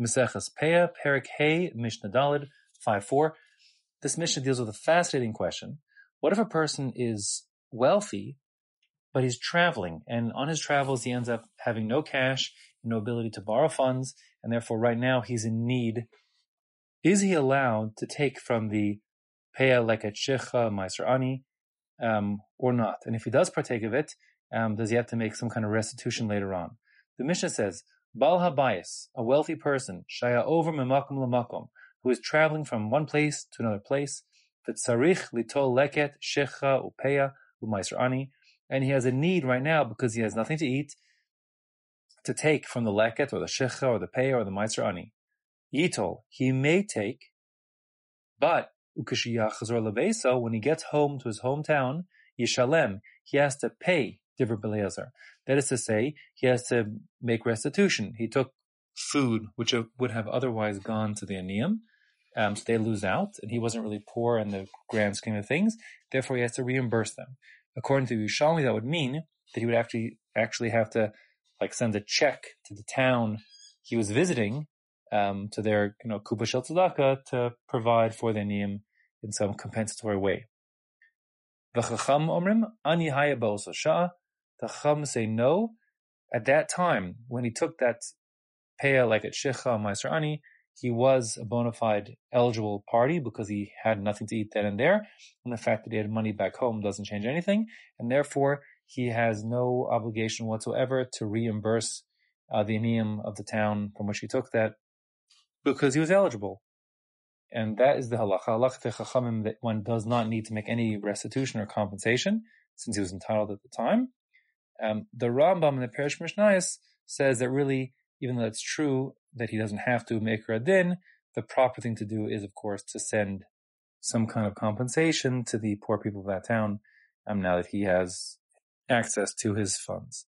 Meseches Peah, Perik Mishnah Dalid, 5-4. This Mishnah deals with a fascinating question. What if a person is wealthy, but he's traveling, and on his travels he ends up having no cash, no ability to borrow funds, and therefore right now he's in need. Is he allowed to take from the Peah Leket Shecha Meiser Ani, um, or not? And if he does partake of it, um, does he have to make some kind of restitution later on? The Mishnah says, Bal Habayis, a wealthy person, Shaya over Memakum Lamakum, who is traveling from one place to another place, Sarich Litol Leket Shecha Upeya Umaiser Ani, and he has a need right now because he has nothing to eat to take from the leket or the shecha or the peah or the meiser ani. Yitol, he may take, but when he gets home to his hometown, Yishalem, he has to pay Divr Beleazar. That is to say, he has to make restitution. He took food which would have otherwise gone to the Aniyim, um, so they lose out, and he wasn't really poor in the grand scheme of things. Therefore, he has to reimburse them. According to Yerushalmi, that would mean that he would actually actually have to like send a check to the town he was visiting um, to their you know kuba shel to provide for the niyim in some compensatory way. The chacham omrim ani haya The chacham say no. At that time, when he took that peah like at shecha meiser ani, he was a bona fide eligible party because he had nothing to eat then and there. And the fact that he had money back home doesn't change anything. And therefore, he has no obligation whatsoever to reimburse uh, the aniyim of the town from which he took that because he was eligible. And that is the halacha. Halacha that one does not need to make any restitution or compensation since he was entitled at the time. Um, the Rambam in the Peirush Mishnayos says that really, even though it's true that he doesn't have to make her a din, the proper thing to do is, of course, to send some kind of compensation to the poor people of that town um, now that he has access to his funds.